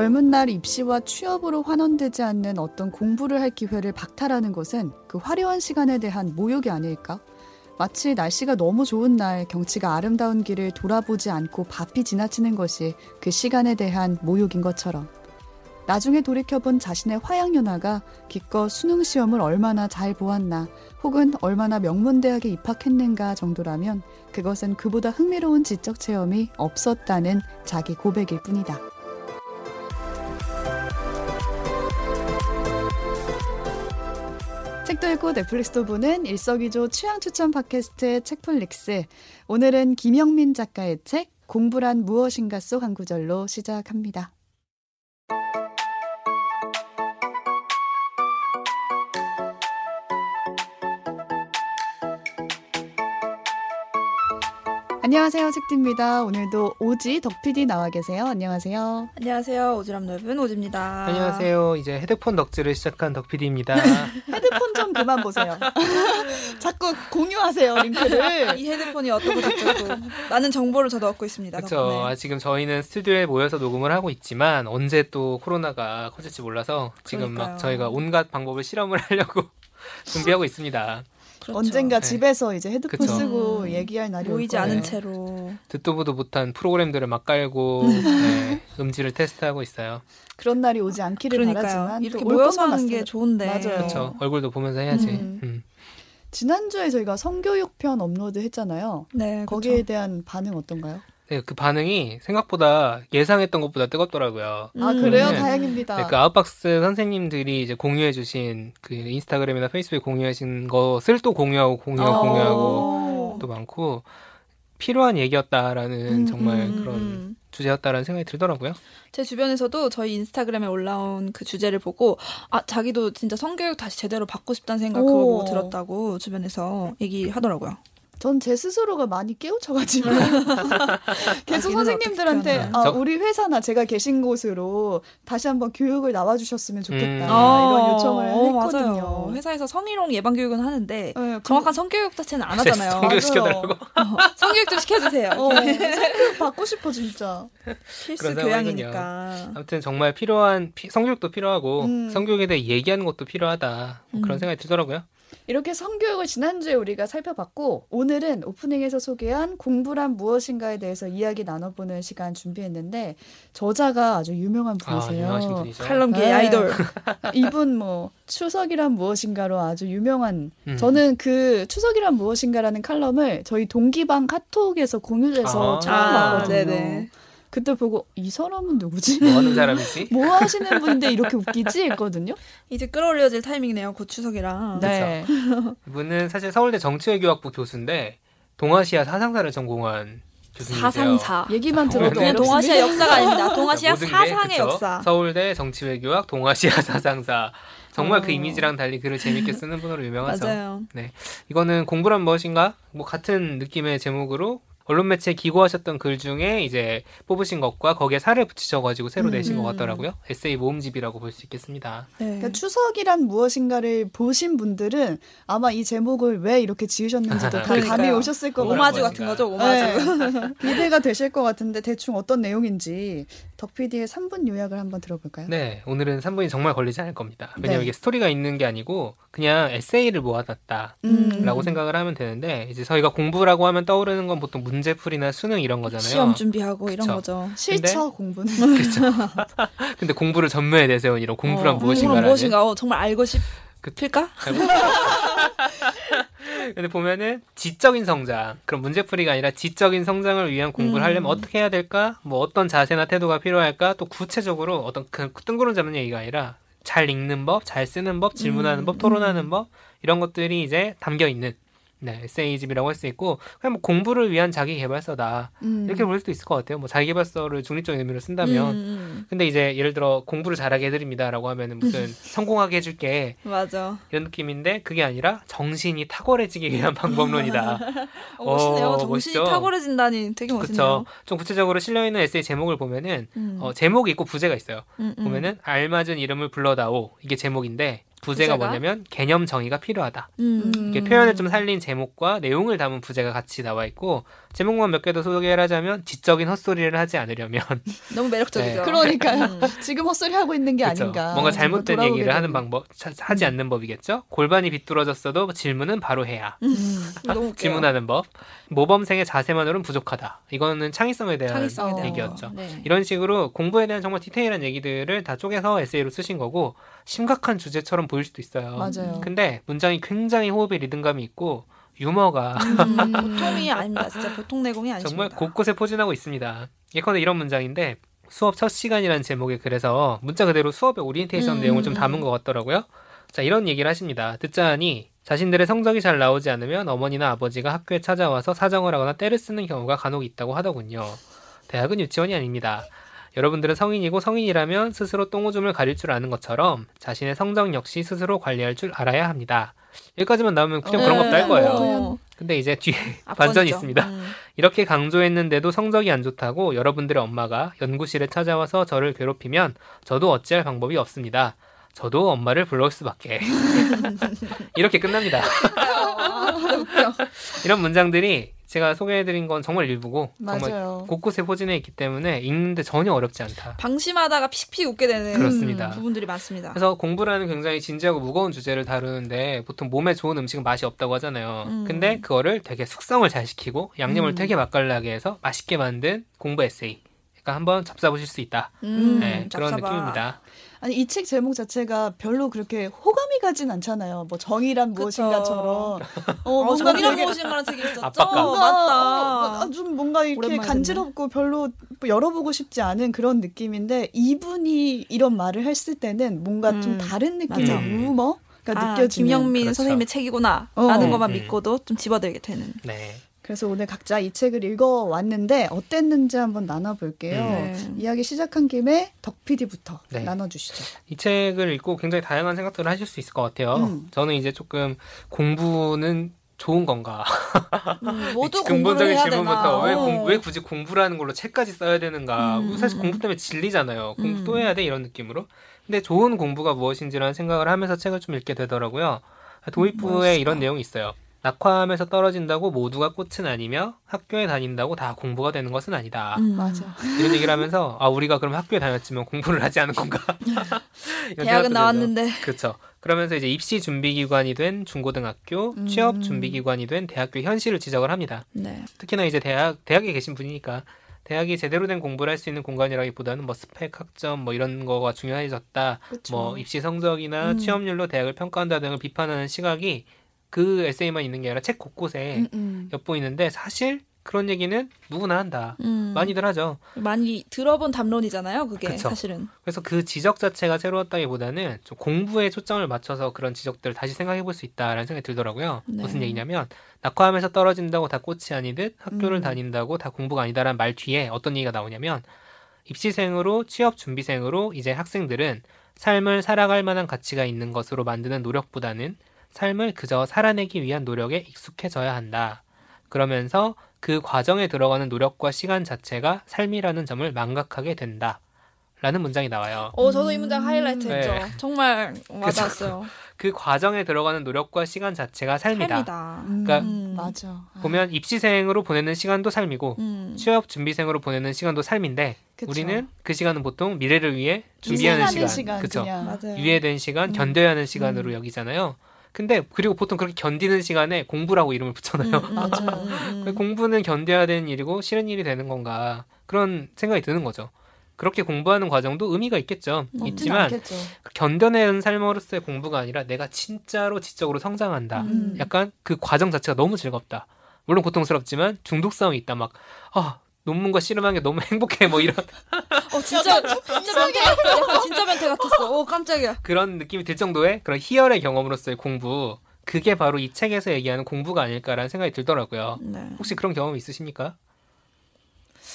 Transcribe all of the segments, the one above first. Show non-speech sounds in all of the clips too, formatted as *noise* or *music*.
젊은 날 입시와 취업으로 환원되지 않는 어떤 공부를 할 기회를 박탈하는 것은 그 화려한 시간에 대한 모욕이 아닐까? 마치 날씨가 너무 좋은 날 경치가 아름다운 길을 돌아보지 않고 바삐 지나치는 것이 그 시간에 대한 모욕인 것처럼 나중에 돌이켜본 자신의 화양연화가 기껏 수능 시험을 얼마나 잘 보았나 혹은 얼마나 명문대학에 입학했는가 정도라면 그것은 그보다 흥미로운 지적 체험이 없었다는 자기 고백일 뿐이다. 책도 읽고 넷플릭스도 보는 일석이조 취향 추천 팟캐스트 책플릭스. 오늘은 김영민 작가의 책 공부란 무엇인가 속 한 구절로 시작합니다. 안녕하세요, 책디입니다. 오늘도 오지 덕PD 나와 계세요. 안녕하세요. 안녕하세요. 오지랖 넓은 오지입니다. 안녕하세요. 이제 헤드폰 덕질을 시작한 덕PD입니다. *laughs* 헤드폰 좀 그만 보세요. *laughs* 자꾸 공유하세요, 링크를. 이 헤드폰이 어떻고 저쩌고 많은 정보를 저도 얻고 있습니다. 그렇죠. 아, 지금 저희는 스튜디오에 모여서 녹음을 하고 있지만 언제 또 코로나가 커질지 몰라서 지금 그러니까요. 막 저희가 온갖 방법을 실험을 *laughs* 하려고 준비하고 있습니다. 그렇죠. 언젠가 네. 집에서 이제 헤드폰 그쵸. 쓰고 음. 얘기할 날이 보이지 않은 채로 듣도 보도 못한 프로그램들을 막 깔고 음. 네, *laughs* 음질을 테스트하고 있어요. 그런 날이 오지 않기를 그러니까요. 바라지만 이렇게 모여서 하는 게 좋은데 맞아요. 그렇죠. 얼굴도 보면서 해야지. 음. 음. 지난주에 저희가 성교육 편 업로드 했잖아요. 네, 거기에 그쵸. 대한 반응 어떤가요? 네, 그 반응이 생각보다 예상했던 것보다 뜨겁더라고요. 아, 그래요? 네. 다행입니다. 네, 그 아웃박스 선생님들이 이제 공유해주신 그 인스타그램이나 페이스북에 공유하신 것을 또 공유하고 공유하고 어. 공유하고 또 많고 필요한 얘기였다라는 음, 정말 음, 그런 음. 주제였다라는 생각이 들더라고요. 제 주변에서도 저희 인스타그램에 올라온 그 주제를 보고 아 자기도 진짜 성교육 다시 제대로 받고 싶다는 생각 그거 보고 들었다고 주변에서 얘기하더라고요. 전 제 스스로가 많이 깨우쳐가지고 *laughs* 계속 선생님들한테 아, 우리 회사나 제가 계신 곳으로 다시 한번 교육을 나와주셨으면 좋겠다 음. 이런 아, 요청을 어, 했거든요. 맞아요. 회사에서 성희롱 예방 교육은 하는데 네, 정확한 성교육 자체는 안 하잖아요. 성교육 시켜달라고. 어, 성교육 좀 시켜주세요. 어, 성교육 받고 싶어 진짜. 필수 교양이니까. 아무튼 정말 필요한 피, 성교육도 필요하고 음. 성교육에 대해 얘기하는 것도 필요하다 뭐 그런 음. 생각이 들더라고요. 이렇게 성교육을 지난주에 우리가 살펴봤고 오늘은 오프닝에서 소개한 공부란 무엇인가에 대해서 이야기 나눠보는 시간 준비했는데 저자가 아주 유명한 아, 분이세요. 아, 칼럼계 네. 아이돌. *laughs* 이분 뭐 추석이란 무엇인가로 아주 유명한 음. 저는 그 추석이란 무엇인가라는 칼럼을 저희 동기방 카톡에서 공유돼서 아, 처음 봤거든요. 아, 그때 보고 이 사람은 누구지? 뭐 하는 사람이지? *laughs* 뭐 하시는 분인데 이렇게 웃기지? 했거든요. 이제 끌어올려질 타이밍이네요. 곧 추석이랑. 네. 이분은 사실 서울대 정치외교학부 교수인데 동아시아 사상사를 전공한 교수님이세요. 사상사. 얘기만 들어도 그냥 동아시아 역사가 아닙니다. 동아시아 사상의 게, 역사. 서울대 정치외교학 동아시아 *laughs* 사상사. 정말 그 어. 그 이미지랑 달리 글을 재밌게 쓰는 분으로 유명하죠. 맞아요. 네. 이거는 공부란 무엇인가? 뭐 같은 느낌의 제목으로 언론 매체에 기고하셨던 글 중에 이제 뽑으신 것과 거기에 살을 붙이셔가지고 새로 음. 내신 것 같더라고요. 에세이 모음집이라고 볼 수 있겠습니다. 네. 그러니까 추석이란 무엇인가를 보신 분들은 아마 이 제목을 왜 이렇게 지으셨는지도 다 감이 오셨을 것 같아요. 오마주 같은 거죠, 오마주. 네. *laughs* 기대가 되실 것 같은데 대충 어떤 내용인지 덕PD의 3분 요약을 한번 들어볼까요? 네, 오늘은 3분이 정말 걸리지 않을 겁니다. 왜냐면 네. 이게 스토리가 있는 게 아니고 그냥 에세이를 모아놨다라고 음. 생각을 하면 되는데 이제 저희가 공부라고 하면 떠오르는 건 보통 문 제풀이나 수능 이런 거잖아요. 시험 준비하고 그쵸? 이런 거죠. 실처 공부는. *laughs* 그렇죠. 근데 공부를 전면에 내세운 이런 공부란 어, 무엇인가 공부란 무엇인가 어, 정말 알고 싶을까? *laughs* 근데 보면은 지적인 성장 그런 문제풀이가 아니라 지적인 성장을 위한 공부를 음. 하려면 어떻게 해야 될까? 뭐 어떤 자세나 태도가 필요할까? 또 구체적으로 어떤 그 뜬구름 잡는 얘기가 아니라 잘 읽는 법, 잘 쓰는 법, 질문하는 음. 법, 토론하는 음. 법 이런 것들이 이제 담겨 있는 네, 에세이집이라고 할 수 있고 그냥 뭐 공부를 위한 자기 개발서다 음. 이렇게 볼 수도 있을 것 같아요. 뭐 자기 개발서를 중립적인 의미로 쓴다면, 음, 음. 근데 이제 예를 들어 공부를 잘하게 해드립니다라고 하면은 무슨 *laughs* 성공하게 해줄게, 맞아 이런 느낌인데 그게 아니라 정신이 탁월해지기 위한 *laughs* 방법론이다. 어, 멋있네요. 어, 정신이 멋있죠? 탁월해진다니 되게 멋있네요. 그쵸? 좀 구체적으로 실려 있는 에세이 제목을 보면은 음. 어, 제목이 있고 부제가 있어요. 음, 음. 보면은 알맞은 이름을 불러다오 이게 제목인데 부제가, 부제가? 뭐냐면 개념 정의가 필요하다. 음. 이게 표현을 좀 살린 제목과 내용을 담은 부제가 같이 나와 있고 제목만 몇 개 더 소개를 하자면 지적인 헛소리를 하지 않으려면 *laughs* 너무 매력적이죠. 네. 그러니까요. 음. 지금 헛소리 하고 있는 게 그쵸. 아닌가. 뭔가 잘못된 얘기를 하는. 방법 차- 하지 않는 법이겠죠. 골반이 비뚤어졌어도 질문은 바로 해야. 음. 질문하는 법. 모범생의 자세만으로는 부족하다. 이거는 창의성에 대한 창의성에 대한 얘기였죠. 거. 네. 이런 식으로 공부에 대한 정말 디테일한 얘기들을 다 쪼개서 에세이로 쓰신 거고 심각한 주제처럼 보일 수도 있어요. 맞아요. 근데 문장이 굉장히 호흡에 리듬감이 있고 유머가 음, *laughs* 보통이 아닙니다. 진짜 보통 내공이 아닙니다. 정말 곳곳에 포진하고 있습니다. 예컨대 이런 문장인데 수업 첫 시간이라는 제목에 그래서 문자 그대로 수업의 오리엔테이션 음, 내용을 좀 음. 담은 것 같더라고요. 자 이런 얘기를 하십니다. 듣자 하니 자신들의 성적이 잘 나오지 않으면 어머니나 아버지가 학교에 찾아와서 사정을 하거나 떼를 쓰는 경우가 간혹 있다고 하더군요. 대학은 유치원이 아닙니다. 여러분들은 성인이고 성인이라면 스스로 똥오줌을 가릴 줄 아는 것처럼 자신의 성적 역시 스스로 관리할 줄 알아야 합니다. 여기까지만 나오면 그냥 그런 거 없다 할 거예요. 어, 근데 이제 뒤에. *laughs* 반전이 있습니다. 음. 이렇게 강조했는데도 성적이 안 좋다고 여러분들의 엄마가 연구실에 찾아와서 저를 괴롭히면 저도 어찌할 방법이 없습니다. 저도 엄마를 불러올 수밖에. *laughs* *laughs* 이렇게 끝납니다. 이런 문장들이 제가 소개해드린 건 정말 일부고 정말 맞아요. 곳곳에 포진해 있기 때문에 읽는데 전혀 어렵지 않다. 방심하다가 픽픽 웃게 되는 그렇습니다. 부분들이 많습니다. 그래서 공부라는 굉장히 진지하고 무거운 주제를 다루는데 보통 몸에 좋은 음식은 맛이 없다고 하잖아요. 음. 근데 그거를 되게 숙성을 잘 시키고 양념을 음. 되게 맛깔나게 해서 맛있게 만든 공부 에세이. 그러니까 한번 잡숴보실 수 있다. 음, 네, 그런 잡숴봐. 느낌입니다. 아니 이 책 제목 자체가 별로 그렇게 호감이 가진 않잖아요. 뭐 정의란 무엇인가처럼. 어, 어, 뭔가 정이란 되게 무엇인가라는 책이 있었죠. 압박감. 뭔가, 맞다. 어, 좀 뭔가 이렇게 오랜만에 간지럽고 별로 뭐 열어보고 싶지 않은 그런 느낌인데 이분이 이런 말을 했을 때는 뭔가 좀 음, 다른 느낌의 맞아. 유머 가 아, 느껴지는. 김영민 그렇죠. 선생님의 책이구나 어. 라는 것만 음. 믿고도 좀 집어들게 되는. 네. 그래서 오늘 각자 이 책을 읽어 왔는데 어땠는지 한번 나눠볼게요. 네. 이야기 시작한 김에 덕 PD부터 네. 나눠주시죠. 이 책을 읽고 굉장히 다양한 생각들을 하실 수 있을 것 같아요. 음. 저는 이제 조금 공부는 좋은 건가? 음, 모두 *laughs* 근본적인 해야 질문부터. 왜, 어. 공, 왜 굳이 공부라는 걸로 책까지 써야 되는가? 음, 사실 음. 공부 때문에 질리잖아요. 공부 음. 또 해야 돼 이런 느낌으로. 근데 좋은 공부가 무엇인지라는 생각을 하면서 책을 좀 읽게 되더라고요. 도입부에 멋있다. 이런 내용이 있어요. 낙화하면서 떨어진다고 모두가 꽃은 아니며 학교에 다닌다고 다 공부가 되는 것은 아니다. 음. 맞아. 이런 얘기를 하면서 아 우리가 그럼 학교에 다녔지만 공부를 하지 않은 건가? *laughs* *laughs* 대학은. 나왔는데 그렇죠. 그러면서 이제 입시 준비 기관이 된 중고등학교, 음. 취업 준비 기관이 된 대학교 현실을 지적을 합니다. 네. 특히나 이제 대학 대학에 계신 분이니까 대학이 제대로 된 공부를 할 수 있는 공간이라기보다는 뭐 스펙 학점 뭐 이런 거가 중요해졌다. 그쵸. 뭐 입시 성적이나 음. 취업률로 대학을 평가한다 등을 비판하는 시각이 그 에세이만 있는 게 아니라 책 곳곳에 음, 음. 엿보이는데 사실 그런 얘기는 누구나 한다. 음. 많이들 하죠. 많이 들어본 담론이잖아요. 그게 그쵸. 사실은. 그래서 그 지적 자체가 새로웠다기보다는 좀 공부에 초점을 맞춰서 그런 지적들을 다시 생각해 볼 수 있다라는 생각이 들더라고요. 네. 무슨 얘기냐면 낙화하면서 떨어진다고 다 꽃이 아니듯 학교를 음. 다닌다고 다 공부가 아니다라는 말 뒤에 어떤 얘기가 나오냐면 입시생으로 취업 준비생으로 이제 학생들은 삶을 살아갈 만한 가치가 있는 것으로 만드는 노력보다는 삶을 그저 살아내기 위한 노력에 익숙해져야 한다. 그러면서 그 과정에 들어가는 노력과 시간 자체가 삶이라는 점을 망각하게 된다. 라는 문장이 나와요. 어, 저도 이 문장 하이라이트 했죠. 네. 정말 와닿았어요. *laughs* 그 과정에 들어가는 노력과 시간 자체가 삶이다. 삶이다. 음, 그러니까 맞아. 아, 보면 입시생으로 보내는 시간도 삶이고 음. 취업 준비생으로 보내는 시간도 삶인데 그쵸. 우리는 그 시간은 보통 미래를 위해 준비하는 시간, 시간. 맞아요. 유예된 시간, 음. 견뎌야 하는 시간으로 음. 여기잖아요. 근데 그리고 보통 그렇게 견디는 시간에 공부라고 이름을 붙여놔요. 음, 음. *laughs* 음, 그 음. 공부는 견뎌야 되는 일이고 싫은 일이 되는 건가 그런 생각이 드는 거죠. 그렇게 공부하는 과정도 의미가 있겠죠. 있지만 않겠죠. 견뎌내는 삶으로서의 공부가 아니라 내가 진짜로 지적으로 성장한다. 음. 약간 그 과정 자체가 너무 즐겁다. 물론 고통스럽지만 중독성이 있다. 막, 아, 논문과 씨름하는 게 너무 *laughs* 행복해. 뭐 이런 어, 진짜, 진짜 변태 같았어. 약간 진짜 변태 같았어. 오, 깜짝이야. 그런 느낌이 들 정도의 그런 희열의 경험으로서의 공부. 그게 바로 이 책에서 얘기하는 공부가 아닐까라는 생각이 들더라고요. 네. 혹시 그런 경험 있으십니까?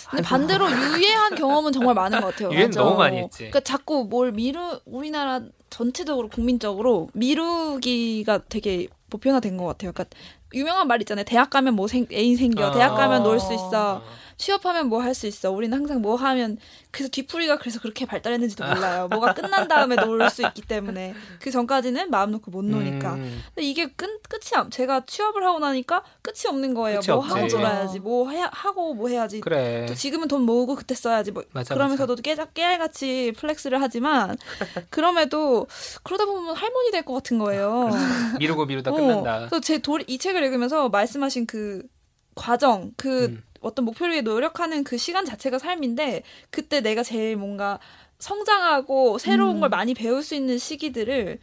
근데 반대로 유예한 경험은 정말 많은 것 같아요. 맞아. 너무 많이 했지. 그러니까 자꾸 뭘 미루 우리나라 전체적으로 국민적으로 미루기가 되게 보편화된 것 같아요. 그러니까 유명한 말 있잖아요. 대학 가면 뭐 생, 애인 생겨. 아. 대학 가면 놀 수 있어. 어, 취업하면 뭐 할 수 있어. 우리는 항상 뭐 하면 그래서 뒤풀이가 그래서 그렇게 발달했는지도 몰라요. 뭐가 끝난 다음에 놀 수 있기 때문에 그 전까지는 마음 놓고 못 노니까. 음, 근데 이게 끝 끝이 안- 제가 취업을 하고 나니까 끝이 없는 거예요. 끝이 뭐 없지. 하고 놀아야지, 뭐 해야 하고 뭐 해야지. 그래. 또 지금은 돈 모으고 그때 써야지 뭐 맞아, 그러면서도 깨 깨알같이 flex를 하지만 *laughs* 그럼에도 그러다 보면 할머니 될 것 같은 거예요. 미루고 미루다 어, 끝난다. 그래서 제이 책을 읽으면서 말씀하신 그 과정, 그 음. 어떤 목표를 위해 노력하는 그 시간 자체가 삶인데 그때 내가 제일 뭔가 성장하고 새로운 음. 걸 많이 배울 수 있는 시기들을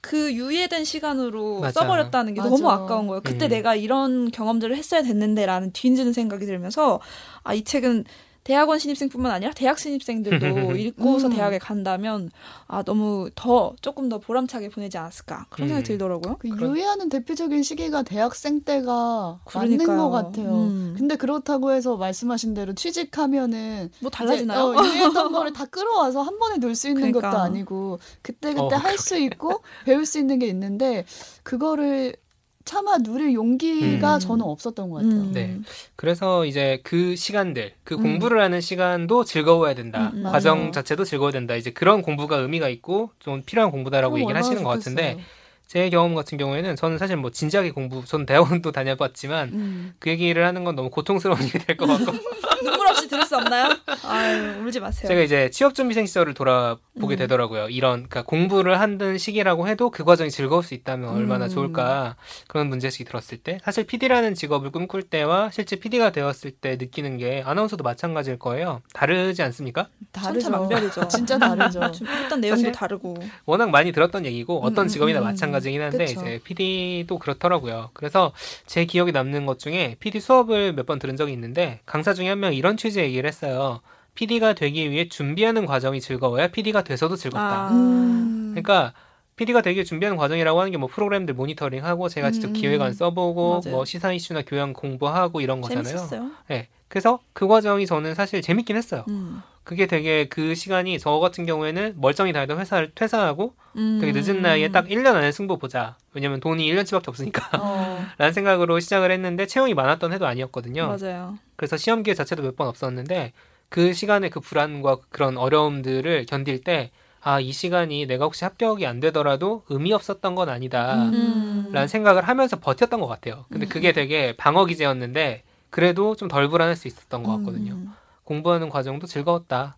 그 유예된 시간으로 맞아. 써버렸다는 게 맞아. 너무 아까운 거예요. 그때 음. 내가 이런 경험들을 했어야 됐는데라는 뒤흔드는 생각이 들면서 아 이 책은 대학원 신입생뿐만 아니라 대학 신입생들도 *laughs* 읽고서 음. 대학에 간다면 아 너무 더 조금 더 보람차게 보내지 않았을까 그런 생각이 음. 들더라고요. 그 그런- 유예하는 대표적인 시기가 대학생 때가 맞는 그러니까요. 것 같아요. 음. 근데 그렇다고 해서 말씀하신 대로 취직하면은 뭐 달라지나요? 이제, 어, 유예했던 거를 다 끌어와서 한 번에 놀 수 있는 그러니까. 것도 아니고 그때 그때 어, 할수 있고 배울 수 있는 게 있는데 그거를 차마 누릴 용기가 음. 저는 없었던 것 같아요. 음. 네. 그래서 이제 그 시간들, 그 음. 공부를 하는 시간도 즐거워야 된다. 음, 음. 과정. 자체도 즐거워야 된다. 이제 그런 공부가 의미가 있고 좀 필요한 공부다라고 얘기를 하시는 것 좋겠어요. 같은데 제 경험 같은 경우에는 저는 사실 뭐 진지하게 공부, 저는 대학원도 *laughs* 다녀봤지만 음. 그 얘기를 하는 건 너무 고통스러운 *laughs* 일이 될 것 같고 *laughs* 눈물 없이 들을 수 없나요? 아유 울지 마세요. 제가 이제 취업 준비생 시절을 돌아보게 음. 되더라고요. 이런 그러니까 공부를 하는 시기라고 해도 그 과정이 즐거울 수 있다면 얼마나 음. 좋을까 그런 문제식이 들었을 때 사실 PD라는 직업을 꿈꿀 때와 실제 PD가 되었을 때 느끼는 게 아나운서도 마찬가지일 거예요. 다르지 않습니까? 다르죠. 천차만별이죠. 진짜 다르죠. 좀 일단 내용도 다르고. 워낙 많이 들었던 얘기고 어떤 음, 직업이나 음, 음. 마찬가지 긴 한데 그쵸. 이제 PD도 그렇더라고요. 그래서 제 기억에 남는 것 중에 PD 수업을 몇 번 들은 적이 있는데 강사 중에 한 명 이런 취지 의 얘기를 했어요. PD가 되기 위해 준비하는 과정이 즐거워야 PD가 돼서도 즐겁다. 아. 음. 그러니까 PD가 되게 준비하는 과정이라고 하는 게 뭐 프로그램들 모니터링하고 제가 직접 음. 기획안 써보고 맞아요. 뭐 시사 이슈나 교양 공부하고 이런 거잖아요. 재밌었어요. 네. 그래서 그 과정이 저는 사실 재밌긴 했어요. 음. 그게 되게 그 시간이 저 같은 경우에는 멀쩡히 다니던 회사를 퇴사하고 음. 되게 늦은 나이에 딱 1년 안에 승부 보자. 왜냐면 돈이 1년치밖에 없으니까. 어. *laughs* 라는 생각으로 시작을 했는데 채용이 많았던 해도 아니었거든요. 맞아요. 그래서 시험 기회 자체도 몇 번 없었는데 그 시간에 그 불안과 그런 어려움들을 견딜 때 아, 이 시간이 내가 혹시 합격이 안 되더라도 의미 없었던 건 아니다. 음. 라는 생각을 하면서 버텼던 것 같아요. 근데 그게 되게 방어 기제였는데 그래도 좀 덜 불안할 수 있었던 것 같거든요. 음. 공부하는 과정도 즐거웠다.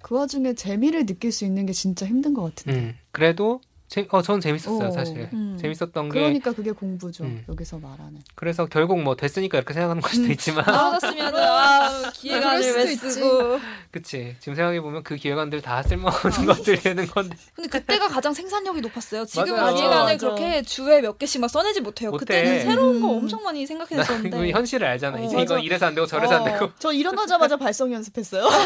그 와중에 재미를 느낄 수 있는 게 진짜 힘든 것 같은데. 음, 그래도 제, 어, 전 재밌었어요, 오. 사실. 음. 재밌었던 게 그러니까 그게 공부죠. 음. 여기서 말하는. 그래서 결국 뭐 됐으니까 이렇게 생각하는 걸 수도 있지만 떨어졌으면 아, 기회관을 그럴 왜 수도 쓰고. 그치 지금 생각해 보면 그 기획안들 다 쓸모없는 것들이 되는 건데 근데 그때가 가장 생산력이 높았어요. 지금 맞아. 그렇게 주에 몇 개씩 막 써내지 못해요. 못해. 그때는 새로운 거 음. 엄청 많이. 그 현실을 알잖아 어, 이제 맞아. 이거 이래서 안 되고 저래서 안 되고 어, 저 일어나자마자 발성 연습했어요. *laughs*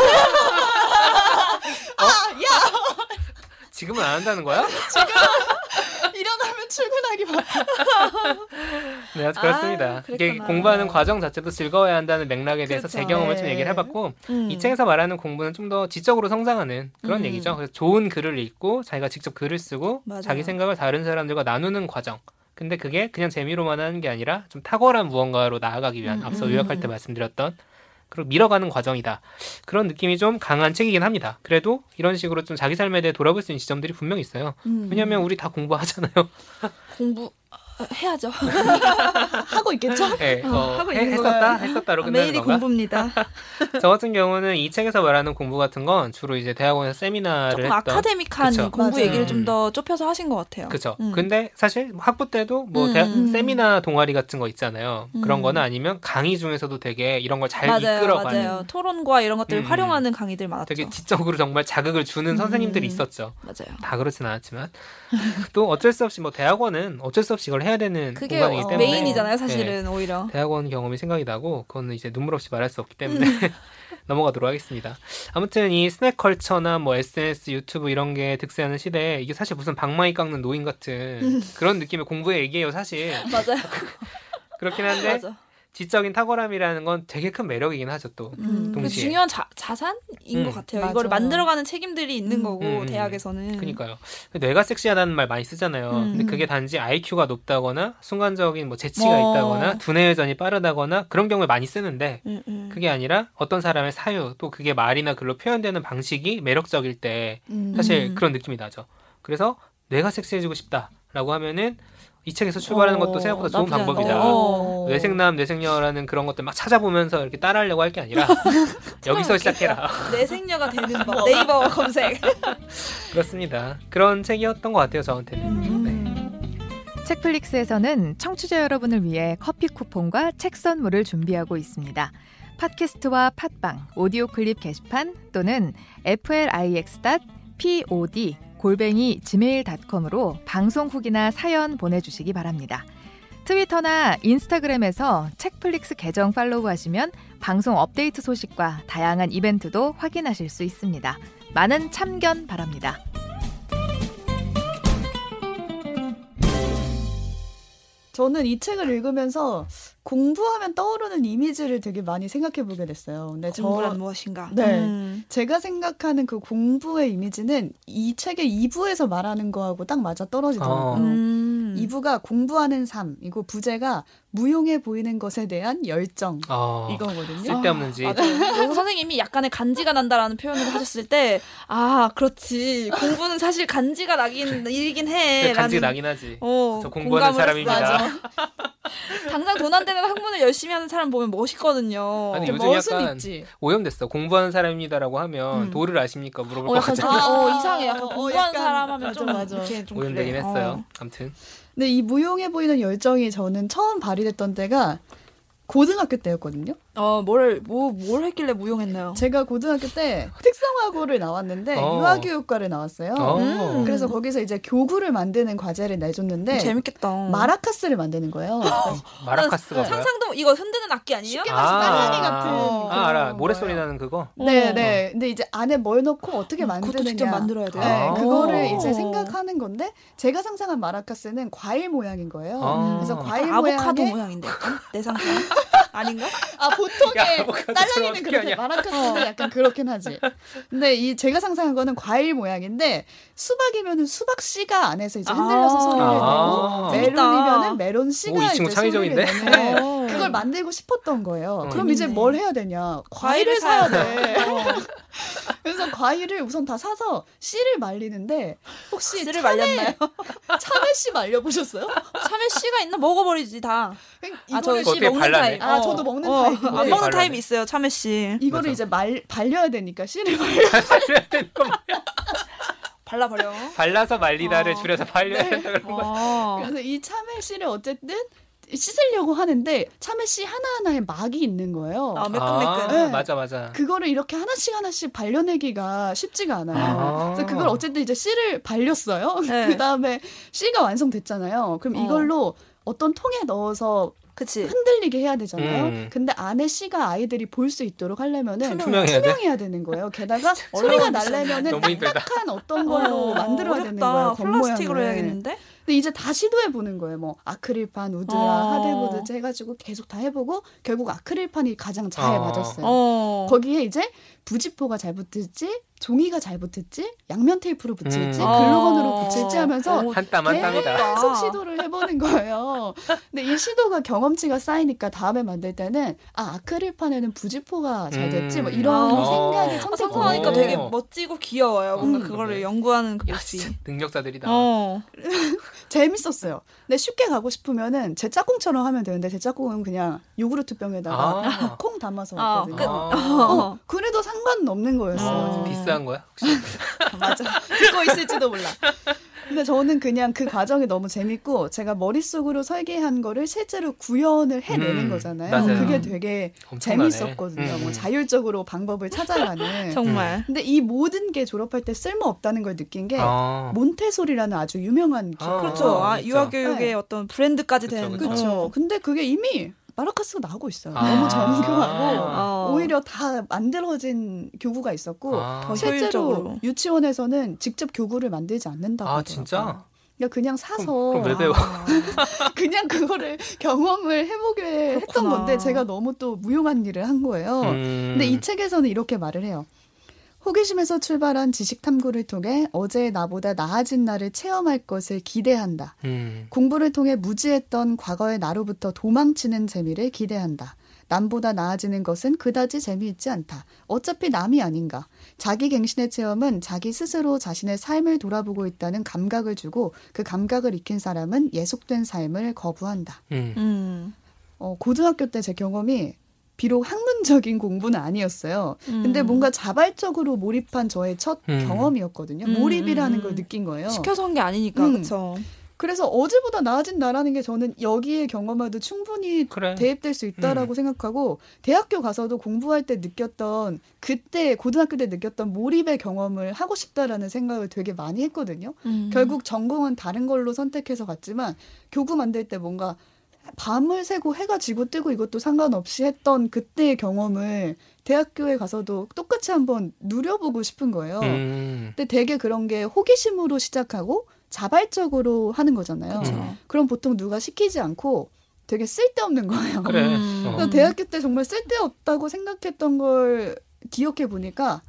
지금은 안 한다는 거야? *laughs* 일어나면 출근하기 바빠. *laughs* 네, 그렇습니다. 아, 이게. 공부하는 과정 자체도 즐거워야 한다는 맥락에 대해서 제 그렇죠. 경험을 좀 네. 얘기를 해봤고 음. 이 책에서 말하는 공부는 좀 더 지적으로 성장하는 그런 음. 얘기죠. 그래서 좋은 글을 읽고 자기가 직접 글을 쓰고 맞아요. 자기 생각을 다른 사람들과 나누는 과정. 근데 그게 그냥 재미로만 하는 게 아니라 좀 탁월한 무언가로 나아가기 위한 음, 앞서 음, 요약할 때 음. 말씀드렸던 그리고 밀어가는 과정이다. 그런 느낌이 좀 강한 책이긴 합니다. 그래도 이런 식으로 좀 자기 삶에 대해 돌아볼 수 있는 지점들이 분명히 있어요. 음. 왜냐하면 우리 다 공부하잖아요. 공부 아, 해야죠. *laughs* 하고 있겠죠? 네, 어, 하고 해- 있는 했었다. 했었다로 끝나는 매일이 건가? 공부입니다. *laughs* 저 같은 경우는 이 책에서 말하는 공부 같은 건 주로 이제 대학원에서 세미나를 조금 했던 아카데믹한 그쵸. 공부 맞아요. 얘기를 좀 더 좁혀서 하신 것 같아요. 그죠. 음. 근데 사실 학부 때도 뭐 음, 대학 음. 세미나 동아리 같은 거 있잖아요. 그런 음. 거는 아니면 강의 중에서도 되게 이런 걸 잘 이끌어가는 맞아요. 토론과 이런 것들을 음, 활용하는 강의들 많았죠. 되게 지적으로 정말 자극을 주는 음. 선생님들이 있었죠. 맞아요. 다 그렇진 않았지만 또 어쩔 수 없이 뭐 대학원은 어쩔 수 없이 이걸 해야 되는 그게 공간이기 어, 때문에 메인이잖아요, 네. 사실은 오히려. 대학원 경험이 생각이 나고 그거는 이제 눈물 없이 말할 수 없기 때문에 음. *laughs* 넘어가도록 하겠습니다. 아무튼 이 스낵 컬처나 뭐 SNS, 유튜브 이런 게 득세하는 시대에 이게 사실 무슨 방망이 깎는 노인 같은 음. 그런 느낌의 공부의 얘기예요, 사실. *laughs* 맞아요. *laughs* 그렇긴 한데 맞아. 지적인 탁월함이라는 건 되게 큰 매력이긴 하죠, 또. 음, 그 동시에. 중요한 자, 자산인 음. 것 같아요. 맞아. 이거를 만들어가는 책임들이 있는 음. 거고 음, 음. 대학에서는. 그니까요. 뇌가 섹시하다는 말 많이 쓰잖아요. 음. 근데 그게 단지 IQ가 높다거나 순간적인 뭐 재치가 어. 있다거나 두뇌 회전이 빠르다거나 그런 경우에 많이 쓰는데 음, 음. 그게 아니라 어떤 사람의 사유 또 그게 말이나 글로 표현되는 방식이 매력적일 때 음. 사실 그런 느낌이 나죠. 그래서 내가 섹시해지고 싶다라고 하면은 이 책에서 출발하는 어, 것도 생각보다 좋은. 방법이다. 어. 뇌생남, 뇌생녀라는 그런 것들 막 찾아보면서 이렇게 따라하려고 할 게 아니라 *laughs* 여기서 시작해라. 내 생녀가 되는 법. *laughs* 네이버 검색. *laughs* 그렇습니다. 그런 책이었던 것 같아요, 저한테는. 네. 책플릭스에서는 청취자 여러분을 위해 커피 쿠폰과 책 선물을 준비하고 있습니다. 팟캐스트와 팟빵, 오디오 클립 게시판 또는 flix.pod 골뱅이 gmail.com으로 방송 후기나 사연 보내주시기 바랍니다. 트위터나 인스타그램에서 책플릭스 계정 팔로우하시면 방송 업데이트 소식과 다양한 이벤트도 확인하실 수 있습니다. 많은 참견 바랍니다. 저는 이 책을 읽으면서 공부하면 떠오르는 이미지를 되게 많이 생각해 보게 됐어요. 근데 공부란 저 무엇인가? 네. 음. 제가 생각하는 그 공부의 이미지는 이 책의 2부에서 말하는 거하고 딱 맞아 떨어지더라고요. 어. 음. 2부가 공부하는 삶, 이거 부제가 무용해 보이는 것에 대한 열정 어, 이거거든요. 쓸데없는지. 그래서 선생님이 약간의 간지가 난다라는 표현을 하셨을 때, 아, 그렇지. 공부는 사실 간지가 나긴, 일긴 해. 그 간지 나긴 하지. 어, 저 공부하는. 사람입니다. *laughs* 당장 돈 안 되는 학문을 열심히 하는 사람 보면 멋있거든요. 아니, 그 요즘 멋은 약간 있지. 오염됐어. 공부하는 사람입니다라고 하면 음. 도를 아십니까? 물어볼 어, 것 약간 같아요. 좀, 어, 이상해. 약간 어, 공부하는 약간, 사람 하면 맞아, 좀, 맞아. 좀 오염되긴 그래. 했어요. 어. 아무튼. 근데 이 무용해 보이는 열정이 저는 처음 발휘됐던 때가 고등학교 때였거든요. 어, 뭘, 뭐, 뭘 했길래 무용했나요? 제가 고등학교 때 특성화고를 나왔는데 어. 유아교육과를 나왔어요. 어. 음. 그래서 거기서 이제 교구를 만드는 과제를 내줬는데 재밌겠다. 마라카스를 만드는 거예요. *laughs* 마라카스가? 상상도 이거 흔드는 악기 아니에요? 쉽게 말해서 딸랑이 같은 어. 아, 알아. 모래소리. 나는 그거? 네, 어. 네. 근데 이제 안에 뭘 넣고 어떻게 음, 만드느냐. 그것도 직접 만들어야 돼요? 네, 아. 그거를 오. 이제 생각하는 건데 제가 상상한 마라카스는 과일 모양인 거예요. 아. 그래서 과일 아보카도 모양의 모양인데? 내 상상 *laughs* 아닌가? 아 보통의 딸랑이는 그렇게. 마라카스는 약간 그렇긴 하지. 근데 이 제가 상상한 거는 과일 모양인데 수박이면은 수박 씨가 안에서 이제 흔들려서 아. 소리를 아. 내고 메론이면은 메론 씨가 오, 이 친구 이제 창의적인데? 그걸 만들고 싶었던 거예요. 어. 그럼 이제. 뭘 해야 되냐? 과일을 과일을 사야 돼. *laughs* 그래서 과일을 우선 다 사서 씨를 말리는데 혹시 씨를 참외- 말렸나요? *laughs* 참외 씨 말려보셨어요? 참외 씨가 있나 먹어버리지 다. 아, 저 이거를 씨 먹는 발라내? 타입. 아, 저도 먹는 어. 타입인데. 안 먹는? 타입이 있어요. 참외 씨. 이거를 맞아. 이제 말 발려야 되니까 씨를 *laughs* 말려. 발려야 되는 거 뭐야? 발라버려. 발라서 말리다를 어. 줄여서 발려야 된다 그런 거. 어. 그래서 이 참외 씨를 어쨌든 씻으려고 하는데 참외 씨 하나하나에 막이 있는 거예요. 아, 아, 매끈매끈. 네. 맞아 맞아. 그거를 이렇게 하나씩 하나씩 발려내기가 쉽지가 않아요. 아. 그래서 그걸 어쨌든 이제 씨를 발렸어요. 네. *laughs* 그 다음에 씨가 완성됐잖아요. 그럼 어. 이걸로 어떤 통에 넣어서 그치. 흔들리게 해야 되잖아요. 음. 근데 안에 씨가 아이들이 볼 수 있도록 하려면은 투명해야 돼. 투명해야 되는 거예요. 게다가 *laughs* 소리가. 날려면은. 딱딱한 어떤 걸로 어, 만들어야 되는 어렵다. 거예요. 겉모양을. 플라스틱으로 해야겠는데? 근데 이제 다 시도해 보는 거예요. 뭐 아크릴판, 우드라, 어. 하드보드 해가지고 계속 다 해보고 결국 아크릴판이 가장 잘 어. 맞았어요. 어. 거기에 이제 부지포가 잘 붙을지, 종이가 잘 붙을지, 양면 테이프로 붙일지, 음. 글루건으로 어. 붙일지 하면서 어. 한땀 한 땀이다. 계속 시도를 해보는 거예요. 근데 이 시도가 경험치가 쌓이니까 다음에 만들 때는 아 아크릴판에는 부지포가 잘 됐지, 뭐 이런 음. 생각이 어. 아, 오. 되게 멋지고 귀여워요. 뭔가 음. 그거를. 연구하는 그 야, 모습이. 능력자들이다. 어. *laughs* 재밌었어요. 근데 쉽게 가고 싶으면은 제 짝꿍처럼 하면 되는데 제 짝꿍은 그냥 요구르트 병에다가 아. 콩 담아서 아, 왔거든요. 끝. 아. 어, 그래도 상관없는 거였어요. 어. 비싼 거야? 혹시? *laughs* 맞아. 듣고 있을지도 몰라. 근데 저는 그냥 그 과정이 너무 재밌고 제가 머릿속으로 설계한 거를 실제로 구현을 해내는 음, 거잖아요. 맞아요. 그게 되게 엄청나네. 재밌었거든요. 음. 뭐 자율적으로 방법을 찾아가는. *laughs* 정말. 근데 이 모든 게 졸업할 때 쓸모 없다는 걸 느낀 게 아. 몬테소리라는 아주 유명한 기업. 아, 그렇죠. 아. 유아교육의 네. 어떤 브랜드까지 되는. 그렇죠. 어. 근데 그게 이미 마라카스가 나오고 있어요. 아. 너무 정교하고 어. 오히려 다 만들어진 교구가 있었고 아. 더 실제로 효율적으로. 유치원에서는 직접 교구를 만들지 않는다고 아, 하더라고요. 진짜? 그러니까 그냥 사서 그럼 왜 배워? 아. *laughs* 그냥 그거를 경험을 해보게 했던 그렇구나. 건데 제가 너무 또 무용한 일을 한 거예요. 음. 근데 이 책에서는 이렇게 말을 해요. 호기심에서 출발한 지식 탐구를 통해 어제의 나보다 나아진 나를 체험할 것을 기대한다. 음. 공부를 통해 무지했던 과거의 나로부터 도망치는 재미를 기대한다. 남보다 나아지는 것은 그다지 재미있지 않다. 어차피 남이 아닌가. 자기 갱신의 체험은 자기 스스로 자신의 삶을 돌아보고 있다는 감각을 주고 그 감각을 익힌 사람은 예속된 삶을 거부한다. 음. 음. 어, 고등학교 때 제 경험이 비록 학문적인 공부는 아니었어요. 근데 음. 뭔가 자발적으로 몰입한 저의 첫 음. 경험이었거든요. 음, 몰입이라는 음, 걸 음. 느낀 거예요. 시켜서 한 게 아니니까 음. 그렇죠. 그래서 어제보다 나아진다라는 게 저는 여기에 경험에도 충분히 그래. 대입될 수 있다라고 생각하고 대학교 가서도 공부할 때 느꼈던 그때 고등학교 때 느꼈던 몰입의 경험을 하고 싶다라는 생각을 되게 많이 했거든요. 음. 결국 전공은 다른 걸로 선택해서 갔지만 교구 만들 때 뭔가 밤을 새고 해가 지고 뜨고 이것도 상관없이 했던 그때의 경험을 대학교에 가서도 똑같이 한번 누려보고 싶은 거예요. 음. 근데 되게 그런 게 호기심으로 시작하고 자발적으로 하는 거잖아요. 그쵸. 음. 그럼 보통 누가 시키지 않고 되게 쓸데없는 거예요. 그래. 음. 어. 그래서 대학교 때 정말 쓸데없다고 생각했던 걸 기억해 보니까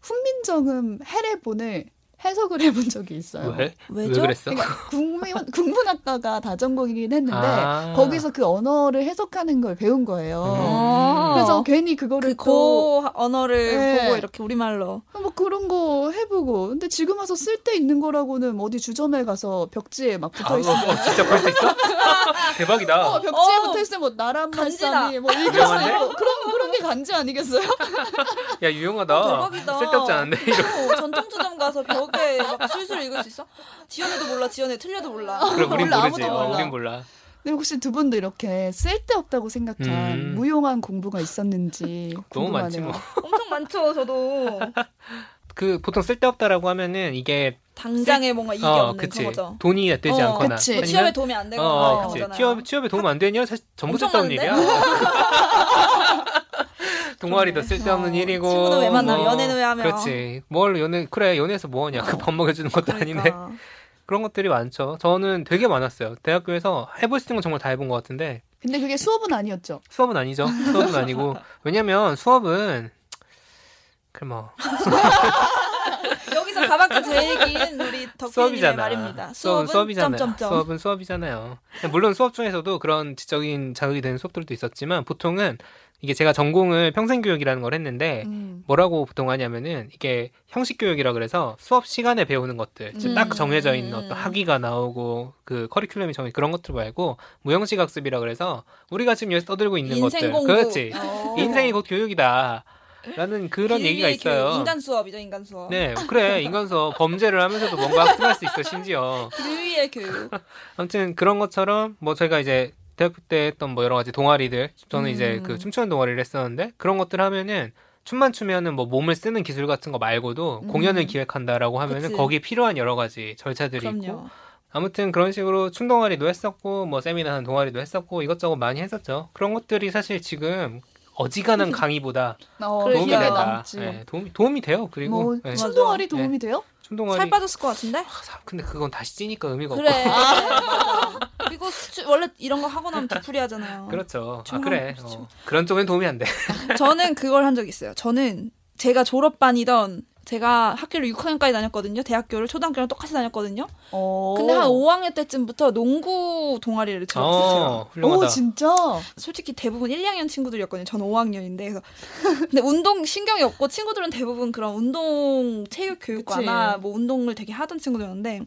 훈민정음 해례본을 해석을 해본 적이 있어요. 왜? 왜 왜죠? 그랬어? 그러니까 국문, *laughs* 국문학과가 다전공이긴 했는데 아. 거기서 그 언어를 해석하는 걸 배운 거예요. 어. 그래서 괜히 그거를 그고 언어를 네. 보고 이렇게 우리말로 또뭐 그런 거 해보고 근데 지금 와서 쓸데 있는 거라고는 어디 주점에 가서 벽지에 막 아, 붙어 어, 있으면 어, 진짜 볼 수 있어? *laughs* 대박이다. 어, 벽지에 어. 붙어 있으면 뭐 나란 간지다. 말씀이 뭐 읽을 수 유용한데? 있고 그런 그런 게 간지 아니겠어요? *laughs* 야 유용하다. 어, 대박이다. 쓸데없지 않은데. 어, 전통주점 가서 벽에 *laughs* 막 술술 읽을 수 있어? 지연이도 몰라. 지연이 틀려도 몰라. 그럼 우린 몰라, 모르지. 아무도 어, 몰라. 우린 몰라. 근데 혹시 두 분도 이렇게 쓸데없다고 생각한 음. 무용한 공부가 있었는지 *laughs* 너무 많지 궁금하네요. 뭐. 엄청 많죠. 저도 *laughs* 그 보통 쓸데없다라고 하면은 이게 당장에 뭔가 이게 어, 없는 그치. 거죠. 돈이 되지 어, 않거나 그치. 뭐 취업에 도움이 안 되거나 어, 그런 그치. 거잖아요. 취업 취업에 도움 안 되냐? 사실 전부 엄청 쓸데없는 많은데? 일이야. 동아리도. 쓸데없는 어, 일이고. 친구는 왜 만나? 뭐, 연애는 왜 하며? 그렇지. 뭘 연애 그래 연애에서 뭐하냐? 그 *laughs* 밥 먹여주는 것도 아닌데 그러니까. 그런 것들이 많죠. 저는 되게 많았어요. 대학교에서 해볼 수 있는 건 정말 다 해본 것 같은데 근데 그게 수업은 아니었죠. 수업은 아니죠. 수업은 아니고 왜냐면 수업은 뭐 여기서 *laughs* 가방끈 제 얘기인 우리 덕분님의 수업이잖아. 말입니다. 수업은 수업이잖아요. 점점점. 수업은 수업이잖아요. 물론 수업 중에서도 그런 지적인 자극이 되는 수업들도 있었지만 보통은 이게 제가 전공을 평생 교육이라는 걸 했는데 음. 뭐라고 보통 하냐면은 이게 형식 교육이라 그래서 수업 시간에 배우는 것들, 즉딱 음. 정해져 있는 음. 어떤 학위가 나오고 그 커리큘럼이 정해 그런 것들 말고 무형식 학습이라 그래서 우리가 지금 여기서 떠들고 있는 것들, 공부. 그렇지. 어. 인생이 곧 교육이다. 라는 그런 얘기가 있어요. 교육, 인간 수업이죠, 인간 수업. 네, 그래. 인간서 범죄를 하면서도 뭔가 학습할 수 있어, 심지어. 길 위의 교육. 아무튼 그런 것처럼 뭐 저희가 이제 대학교 때 했던 뭐 여러 가지 동아리들 저는 이제 음. 그 춤추는 동아리를 했었는데 그런 것들 하면은 춤만 추면은 뭐 몸을 쓰는 기술 같은 거 말고도 음. 공연을 기획한다라고 하면은 그치. 거기에 필요한 여러 가지 절차들이 있고 그럼요. 아무튼 그런 식으로 춤 동아리도 했었고 뭐 세미나 하는 동아리도 했었고 이것저것 많이 했었죠 그런 것들이 사실 지금 어지간한 강의보다 어, 도움이 된다. 네, 도움이, 도움이 돼요 그리고 뭐 네. 춤동아리 맞아. 도움이 돼요? 춤 동아리 살 빠졌을 것 같은데? 아, 근데 그건 다시 찌니까 의미가 그래. 없고 맞아. *laughs* 그리고 수- 원래 이런 거 하고 나면 뒤풀이 하잖아요. 그렇죠 아춤 그래 어, 그런 쪽엔 도움이 안 돼 저는 그걸 한 적 있어요. 저는 제가 졸업반이던 제가 학교를 6학년까지 다녔거든요. 대학교를 초등학교랑 똑같이 다녔거든요. 어. 근데 한 5학년 때쯤부터 농구 동아리를 들었어요. 어, 오 진짜. 솔직히 대부분 1, 2학년 친구들이었거든요. 저는 5학년인데. 그래서 *laughs* 근데 운동 신경이 없고 친구들은 대부분 그런 운동 체육 교육과나 그치. 뭐 운동을 되게 하던 친구들이었는데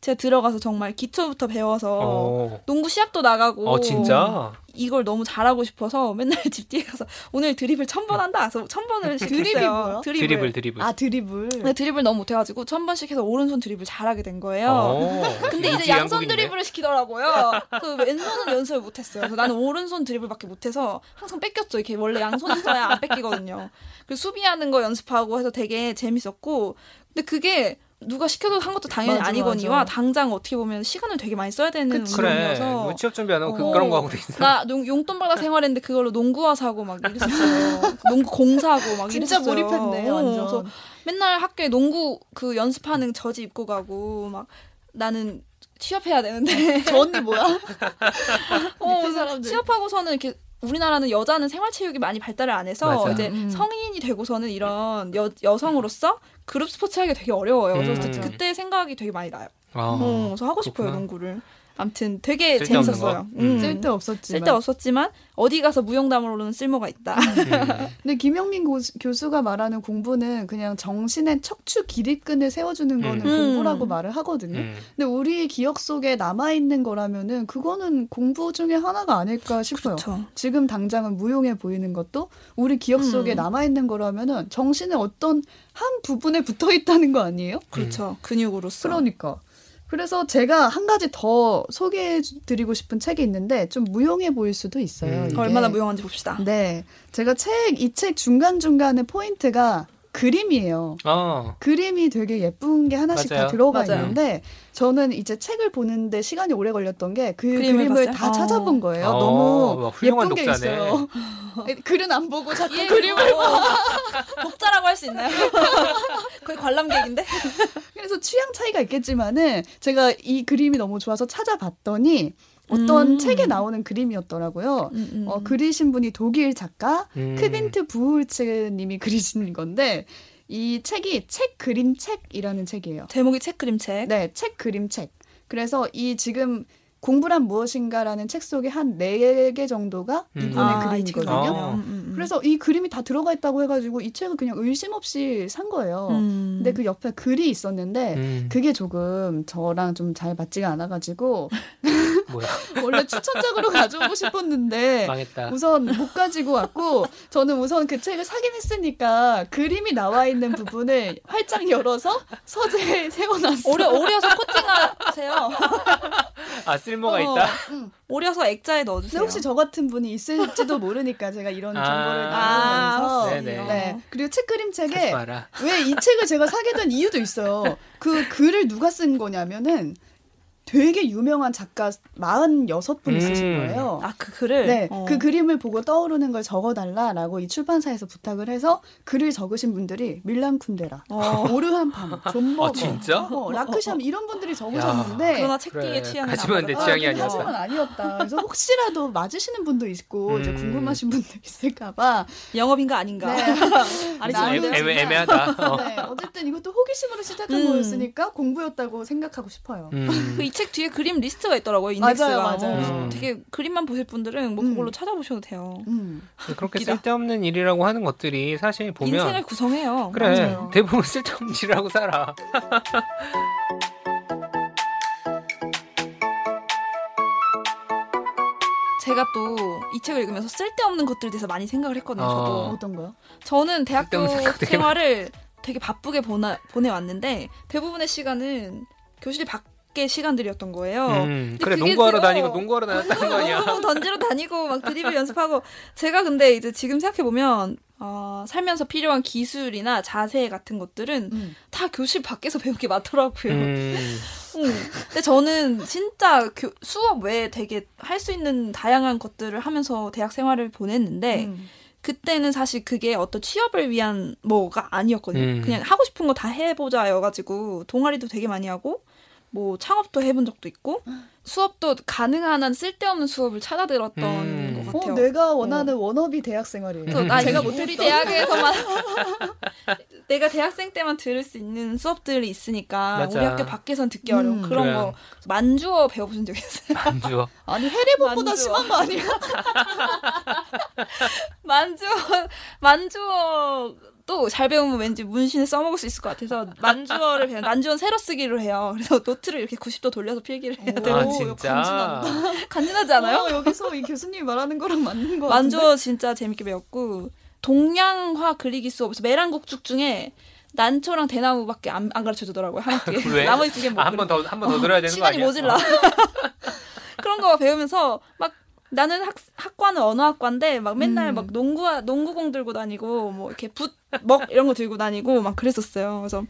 제가 들어가서 정말 기초부터 배워서 어. 농구 시합도 나가고 어 진짜? 이걸 너무 잘하고 싶어서 맨날 *laughs* 집 뒤에 가서 오늘 드리블 천 번 한다. 그래서 천 번을. 뭐야? 드리블. 드리블 드리블. 아 드리블. 근데 드리블 너무 못해가지고 천 번씩 해서 오른손 드리블 잘하게 된 거예요. 어, *laughs* 근데 이제? 양손 드리블을 시키더라고요. 그 왼손은 연습을 못했어요. 그래서 나는 오른손 드리블밖에 못해서 항상 뺏겼죠. 이렇게 원래 양손 써야 안 뺏기거든요. 그 수비하는 거 연습하고 해서 되게 재밌었고, 근데 그게 누가 시켜도 한 것도 당연히 맞아, 아니거니와 맞아. 당장 어떻게 보면 시간을 되게 많이 써야 되는 그치. 그래. 운동이어서 뭐 취업 준비 안 하고 그, 어. 그런 거 하고 돼 있어. 나 농- 용돈 받아 생활했는데 그걸로 농구화 사고 막 이랬었어요. *laughs* 농구 공 사고 막 진짜 이랬었어요. 몰입했네 어, 완전. 그래서 맨날 학교에 농구 그 연습하는 저지 입고 가고 막 나는 취업해야 되는데 *laughs* 저 언니 뭐야? *laughs* 어. 취업하고서는 이렇게 우리나라는 여자는 생활체육이 많이 발달을 안 해서 맞아. 이제 음. 성인이 되고서는 이런 여, 여성으로서 그룹 스포츠 하기가 되게 어려워요. 그래서 음. 그때 생각이 되게 많이 나요. 아, 어, 그래서 하고 싶어요 그렇구나. 농구를. 아무튼 되게 재밌었어요. 거? 음. 쓸데 없었지만. 쓸데 없었지만 어디 가서 무용담으로는 쓸모가 있다. 음. *laughs* 근데 김영민 고, 교수가 말하는 공부는 그냥 정신의 척추 기립근을 세워주는 거는 음. 공부라고 음. 말을 하거든요. 음. 근데 우리 기억 속에 남아 있는 거라면은 그거는 공부 중에 하나가 아닐까 싶어요. 그렇죠. 지금 당장은 무용해 보이는 것도 우리 기억 속에 음. 남아 있는 거라면은 정신의 어떤 한 부분에 붙어 있다는 거 아니에요? 그렇죠. 근육으로서. 그러니까. 그래서 제가 한 가지 더 소개해 드리고 싶은 책이 있는데 좀 무용해 보일 수도 있어요. 음. 얼마나 무용한지 봅시다. 네. 제가 책, 이 책 중간 중간에 포인트가 그림이에요. 어. 그림이 되게 예쁜 게 하나씩 맞아요. 다 들어가 맞아요. 있는데 저는 이제 책을 보는데 시간이 오래 걸렸던 게 그 그림을 그림을? 다 어. 찾아본 거예요. 어, 너무 예쁜 게 독자네. 있어요. *laughs* 글은 안 보고 자꾸 예, 그림을 그리고 *laughs* 독자라고 할 수 있나요? *laughs* 거의 관람객인데? 그래서 취향 차이가 있겠지만은 제가 이 그림이 너무 좋아서 찾아봤더니 어떤 음. 책에 나오는 그림이었더라고요. 음, 음. 어, 그리신 분이 독일 작가 음. 크빈트 부울츠님이 *laughs* 그리신 건데 이 책이 책 그림 책이라는 책이에요. 제목이 책 그림 책. 네, 책 그림 책. 그래서 이 지금 공부란 무엇인가라는 책 속에 한 네 개 정도가 음. 이분의 아, 그림이거든요. 어. 나오네요. 음, 음, 음. 그래서 이 그림이 다 들어가 있다고 해가지고 이 책을 그냥 의심 없이 산 거예요. 음. 근데 그 옆에 글이 있었는데 음. 그게 조금 저랑 좀 잘 맞지가 않아가지고 *laughs* 뭐야 *laughs* 원래 추천작으로 가져오고 싶었는데 망했다. 우선 못 가지고 왔고 저는 우선 그 책을 사긴 했으니까 그림이 나와 있는 부분을 활짝 열어서 서재에 *laughs* 세워놨어요. 오려 오려서 코팅하세요. 아 쓸 모가 어. 있다. 응. 오려서 액자에 넣어주세요. 혹시 저 같은 분이 있을지도 모르니까 제가 이런 아. 정보를 아, 나누면서. 네. 그리고 책 그림책에. 왜 이 책을 제가 사게 된 이유도 있어요. 그 글을 누가 쓴 거냐면은 되게 유명한 작가 46분 있으신 음. 거예요. 아 그 글을 네, 어. 그 그림을 보고 떠오르는 걸 적어달라라고 이 출판사에서 부탁을 해서 글을 적으신 분들이 밀란 쿤데라, 어. 오르한 파묵, 존 버거, 아, 진짜? 어, 라크샴 이런 분들이 적으셨는데 그러나 책 그래. 취향이 하지만 내. 취향이 아, 아니었다. 하지만 아니었다. 그래서 혹시라도 맞으시는 분도 있고 이제 음. 궁금하신 분도 있을까봐 영업인가 아닌가. 네. *laughs* 아니지? 애매- 애매, 애매하다. 어. 네, 어쨌든 이것도 호기심으로 시작한 음. 거였으니까 공부였다고 생각하고 싶어요. 음. 그이 책 뒤에 그림 리스트가 있더라고요. 인덱스가. 맞아요, 맞아요. 어, 음. 되게 그림만 보실 분들은 뭐 음. 그걸로 찾아보셔도 돼요. 음. 그렇게 웃기다. 쓸데없는 일이라고 하는 것들이 사실 보면 인생을 구성해요. 그래 맞아요. 대부분 쓸데없는 일이라고 살아. *laughs* 제가 또 이 책을 읽으면서 쓸데없는 것들에 대해서 많이 생각을 했거든요. 어. 저도. 어떤 거요? 저는 대학교 생활을 되게 바쁘게 보내, 보내왔는데 대부분의 시간은 교실 밖 의 시간들이었던 거예요. 음, 근데 그래 농구하러 또- 다니고 농구하러 다녔다는 거 아니야. 너무 던지러 다니고 막 드리블 연습하고 제가 근데 이제 지금 생각해 보면 어, 살면서 필요한 기술이나 자세 같은 것들은 음. 다 교실 밖에서 배울 게 많더라고요. 음, 응. 근데 저는 진짜 교- 수업 외에 되게 할 수 있는 다양한 것들을 하면서 대학 생활을 보냈는데 음. 그때는 사실 그게 어떤 취업을 위한 뭐가 아니었거든요. 음. 그냥 하고 싶은 거 다 해보자여가지고 동아리도 되게 많이 하고 뭐 창업도 해본 적도 있고 수업도 가능한 한 쓸데없는 수업을 찾아 들었던 음. 것 어, 같아요. 내가 원하는 워너비 대학 생활이에요. 나 *laughs* 제가 못했던. 우리 대학에서만 *laughs* *laughs* 내가 대학생 때만 들을 수 있는 수업들이 있으니까 맞아. 우리 학교 밖에선 듣기 어려운 음. 그런 그래. 거 만주어 배워보신 적 있어요? 안 주워. 아니 해리본보다 만주어. 심한 거 아니야? 만주어 만주어 도 잘 배우면 왠지 문신에 써먹을 수 있을 것 같아서 만주어를 배워 만주어는 세로 쓰기로 해요. 그래서 노트를 이렇게 90도 돌려서 필기를 해야 돼요. 아 오, 진짜. 간지난다. 간지나지 않아요? 어, 여기서 이 교수님이 말하는 거랑 맞는 거 같은데. 만주어 진짜 재밌게 배웠고 동양화 그리기 수업에서 메란국죽 중에 난초랑 대나무밖에 안, 안 가르쳐 주더라고요 한 학기에. 왜? *laughs* 나머지 두 개는 못 아, 한번 더 한 번더 들어야 되는 거 시간이 아니야? 모질라. *laughs* 그런 거 배우면서 막 나는 학, 학과는 언어학과인데 막 맨날 음. 막 농구 농구공 들고 다니고 뭐 이렇게 붓먹 이런 거 들고 다니고 막 그랬었어요. 그래서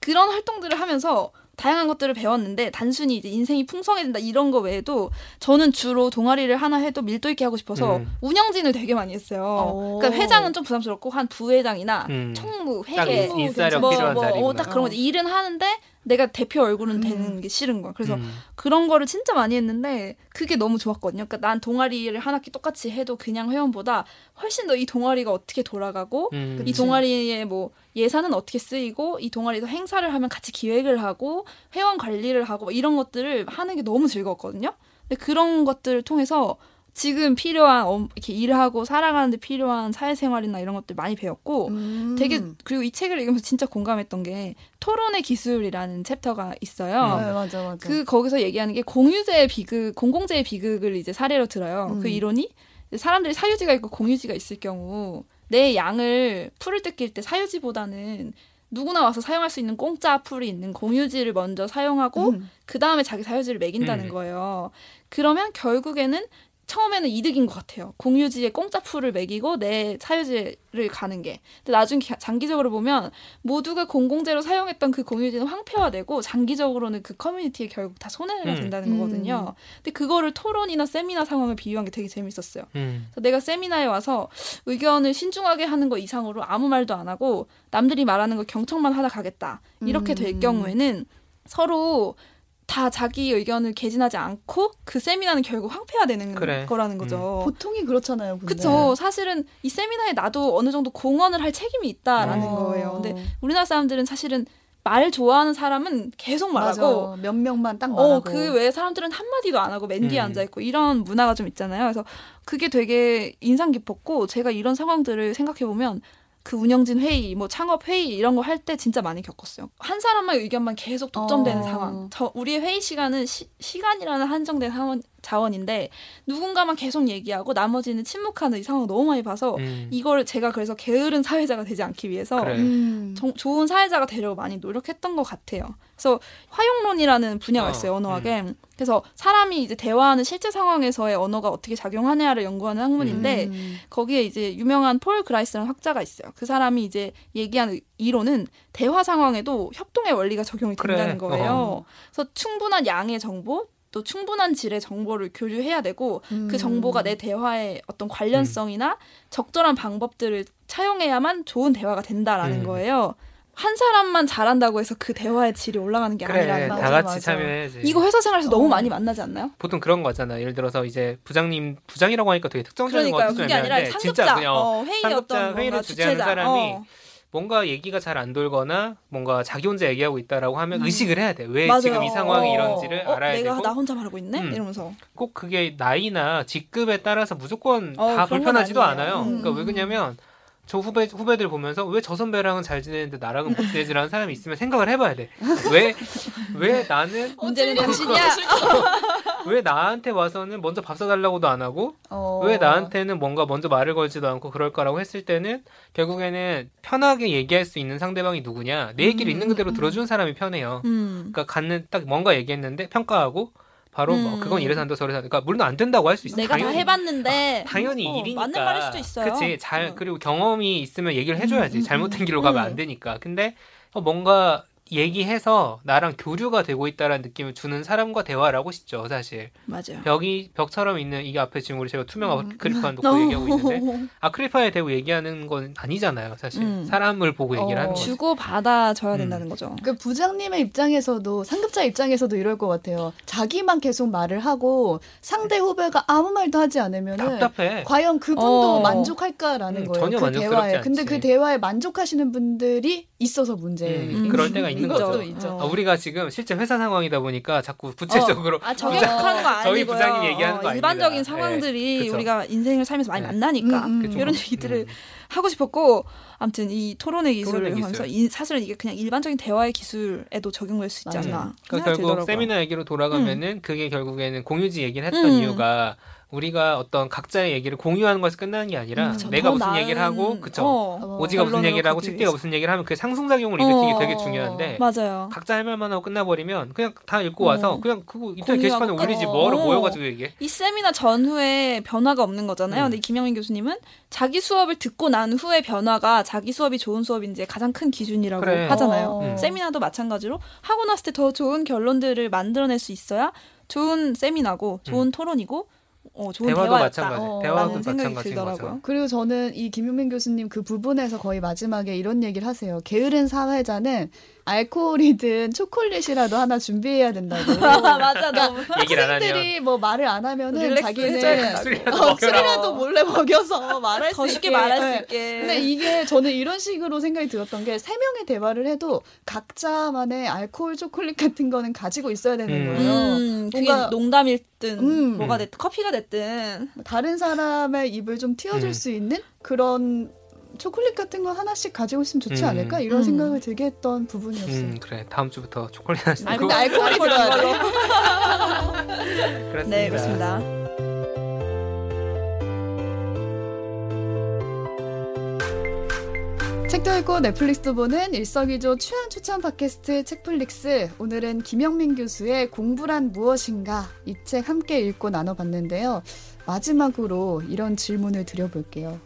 그런 활동들을 하면서 다양한 것들을 배웠는데 단순히 이제 인생이 풍성해진다 이런 거 외에도 저는 주로 동아리를 하나 해도 밀도 있게 하고 싶어서 음. 운영진을 되게 많이 했어요. 오. 그러니까 회장은 좀 부담스럽고 한 부회장이나 음. 총무, 딱 회계 인- 뭐, 뭐. 어, 딱 그런 거지. 일은 하는데 내가 대표 얼굴은 음. 되는 게 싫은 거야. 그래서 음. 그런 거를 진짜 많이 했는데 그게 너무 좋았거든요. 그러니까 난 동아리를 한 학기 똑같이 해도 그냥 회원보다 훨씬 더 이 동아리가 어떻게 돌아가고 음. 이 동아리의 뭐 예산은 어떻게 쓰이고 이 동아리에서 행사를 하면 같이 기획을 하고 회원 관리를 하고 뭐 이런 것들을 하는 게 너무 즐거웠거든요. 근데 그런 것들을 통해서 지금 필요한 어, 이렇게 일을 하고 살아가는데 필요한 사회생활이나 이런 것들 많이 배웠고 음. 되게 그리고 이 책을 읽으면서 진짜 공감했던 게 토론의 기술이라는 챕터가 있어요. 네, 맞아 맞아. 그 거기서 얘기하는 게 공유제의 비극, 공공재의 비극을 이제 사례로 들어요. 음. 그 이론이 사람들이 사유지가 있고 공유지가 있을 경우 내 양을 풀을 뜯길 때 사유지보다는 누구나 와서 사용할 수 있는 공짜 풀이 있는 공유지를 먼저 사용하고 음. 그 다음에 자기 사유지를 매긴다는 음. 거예요. 그러면 결국에는 처음에는 이득인 것 같아요. 공유지에 공짜 풀을 매기고 내 사유지를 가는 게. 근데 나중 에 장기적으로 보면 모두가 공공재로 사용했던 그 공유지는 황폐화되고 장기적으로는 그 커뮤니티에 결국 다 손해가 음. 된다는 음. 거거든요. 근데 그거를 토론이나 세미나 상황을 비유한 게 되게 재밌었어요. 음. 그래서 내가 세미나에 와서 의견을 신중하게 하는 거 이상으로 아무 말도 안 하고 남들이 말하는 거 경청만 하다 가겠다. 이렇게 될 음. 경우에는 서로 다 자기 의견을 개진하지 않고 그 세미나는 결국 황폐화되는 그래. 거라는 거죠. 보통이 그렇잖아요. 근데. 그쵸. 사실은 이 세미나에 나도 어느 정도 공헌을 할 책임이 있다라는 어. 거예요. 근데 우리나라 사람들은 사실은 말 좋아하는 사람은 계속 말하고 맞아. 몇 명만 딱 말하고. 어, 그 외에 사람들은 한 마디도 안 하고 맨 뒤에 음. 앉아 있고 이런 문화가 좀 있잖아요. 그래서 그게 되게 인상 깊었고 제가 이런 상황들을 생각해 보면 그 운영진 회의, 뭐 창업 회의 이런 거 할 때 진짜 많이 겪었어요. 한 사람만 의견만 계속 독점되는 어. 상황. 저 우리의 회의 시간은 시, 시간이라는 한정된 사원, 자원인데 누군가만 계속 얘기하고 나머지는 침묵하는 이 상황을 너무 많이 봐서 음. 이걸 제가 그래서 게으른 사회자가 되지 않기 위해서 그래. 음. 정- 좋은 사회자가 되려고 많이 노력했던 것 같아요. 그래서 화용론이라는 분야가 어, 있어요, 언어학에. 그래서 사람이 이제 대화하는 실제 상황에서의 언어가 어떻게 작용하냐를 연구하는 학문인데 음. 거기에 이제 유명한 폴 그라이스라는 학자가 있어요. 그 사람이 이제 얘기한 의- 이론은 대화 상황에도 협동의 원리가 적용이 그래. 된다는 거예요. 어. 그래서 충분한 양의 정보 또 충분한 질의 정보를 교류해야 되고 음. 그 정보가 내 대화의 어떤 관련성이나 적절한 방법들을 차용해야만 좋은 대화가 된다라는 음. 거예요. 한 사람만 잘한다고 해서 그 대화의 질이 올라가는 게 그래 아니라는 다 같이 맞아. 참여해야지. 이거 회사 생활에서 너무 어. 많이 만나지 않나요? 보통 그런 거잖아. 예를 들어서 이제 부장님 부장이라고 하니까 되게 특정적인 거. 같아서 그게 아니라 상급자, 진짜 그냥 어, 회의 상급자 어떤 회의를 주재하는. 사람이 어. 뭔가 얘기가 잘 안 돌거나 뭔가 자기 혼자 얘기하고 있다라고 하면 음. 의식을 해야 돼. 왜 맞아요. 지금 이 상황이 어. 이런지를 어, 알아야 내가 되고 나 혼자 말하고 있네 음. 이러면서 꼭 그게 나이나 직급에 따라서 무조건 어, 다 불편하지도. 않아요. 음. 그러니까 왜 그러냐면 저 후배 후배들 보면서 왜 저 선배랑은 잘 지내는데 나랑은 못 지내지라는 사람이 있으면 생각을 해봐야 돼. 왜 왜 나는 문제는 당신이야. *laughs* 왜 나한테 와서는 먼저 밥 사달라고도 안 하고 어. 왜 나한테는 뭔가 먼저 말을 걸지도 않고 그럴 거라고 했을 때는 결국에는 편하게 얘기할 수 있는 상대방이 누구냐 내 얘기를 음, 있는 그대로 음. 들어준 사람이 편해요. 음. 그러니까 갖는 딱 뭔가 얘기했는데 평가하고 바로 뭐 음. 그건 이래서 한다 저래서 한다. 그러니까 물론 안 된다고 할 수 있어. 내가 다 당연히. 해봤는데 당연히 어, 일이니까. 맞는 말일 수도 있어요. 그치. 잘 어. 그리고 경험이 있으면 얘기를 해줘야지. 음, 음, 잘못된 음. 길로 가면 음. 안 되니까. 근데 어, 뭔가 얘기해서 나랑 교류가 되고 있다라는 느낌을 주는 사람과 대화라고 싶죠, 사실. 맞아요. 벽이 벽처럼 있는 이게 앞에 지금 우리 제가 투명 음. 아크릴판 *laughs* 놓고 얘기하고 있는데 *laughs* 아크릴판에 대고 얘기하는 건 아니잖아요, 사실. 음. 사람을 보고 얘기를 어. 하는 거죠. 주고 받아 줘야 음. 된다는 거죠. 그 부장님의 입장에서도 상급자 입장에서도 이럴 것 같아요. 자기만 계속 말을 하고 상대 후배가 아무 말도 하지 않으면은 답답해. 과연 그분도 어. 만족할까라는 음, 거예요. 전혀 그 만족스럽지 대화에. 않지. 근데 그 대화에 만족하시는 분들이 있어서 문제예요. 음, 그럴 때가 있는 이것도 거죠. 있죠. 아, 우리가 지금 실제 회사 상황이다 보니까 자꾸 구체적으로 아 저격하는 거 아니고요. 저희 부장님 얘기하는 거 일반적인 아닙니다. 상황들이 네. 우리가 인생을 살면서 많이 네. 만나니까 음, 음. 이런 얘기들을 음. 하고 싶었고 아무튼 이 토론의 기술을 토론의 하면서 기술. 이, 사실은 이게 그냥 일반적인 대화의 기술에도 적용될 수 있지. 않나 그러니까 결국 들더라고요. 세미나 얘기로 돌아가면은 그게 결국에는 공유지 얘기를 했던 음. 이유가 우리가 어떤 각자의 얘기를 공유하는 것에서 끝나는 게 아니라 음, 그쵸, 내가 더 무슨 나은- 얘기를 하고 그쵸 어, 어, 오지가 무슨 얘기를 하고 위해서. 무슨 얘기를 하면 그 상승작용을 일으키기 어. 되게 중요한데 맞아요. 각자 할 말만 하고 끝나버리면 그냥 다 읽고 와서 어. 그냥 그거 인터넷 게시판에 올리지 끝. 뭐하러 어. 모여가지고 얘기해 이 세미나 전후에 변화가 없는 거잖아요. 음. 근데 이 김영민 교수님은 자기 수업을 듣고 난 후의 변화가 자기 수업이 좋은 수업인지 가장 큰 기준이라고 그래. 하잖아요. 어. 음. 세미나도 마찬가지로 하고 났을 때 더 좋은 결론들을 만들어낼 수 있어야 좋은 세미나고 좋은 토론이고 어, 좋은 대화도 대화였다. 마찬가지 어, 대화도 라는 생각이 마찬가지인 들더라고요. 거죠 그리고 저는 이 김용민 교수님 그 부분에서 거의 마지막에 이런 얘기를 하세요. 게으른 사회자는 알코올이든 초콜릿이라도 하나 준비해야 된다고. *laughs* 맞아 너무 얘기를 안 하면 학생들이 뭐 말을 안 하면은 릴렉스 자기는 술이라도 어. 술이라도 몰래 먹여서 말할 수더 있게 쉽게 말할 네. 수 있게. 근데 이게 저는 이런 식으로 생각이 들었던 게 세 명의 대화를 해도 각자만의 알코올 초콜릿 같은 거는 가지고 있어야 되는 음. 거예요. 음, 그게 뭔가- 농담일 든 음. 뭐가 됐든 커피가 됐든 다른 사람의 입을 좀 틔워줄 음. 수 있는 그런 초콜릿 같은 거 하나씩 가지고 있으면 좋지 음. 않을까 이런 음. 생각을 들게 했던 부분이었어요. 음 그래 다음 주부터 초콜릿 하나 아 근데 알코올이 *laughs* 들어야 돼. 그렇습니다. 네 그렇습니다. 책도 읽고 넷플릭스도 보는 일석이조 취향 추천 팟캐스트 책플릭스. 오늘은 김영민 교수의 공부란 무엇인가 이 책 함께 읽고 나눠봤는데요. 마지막으로 이런 질문을 드려볼게요.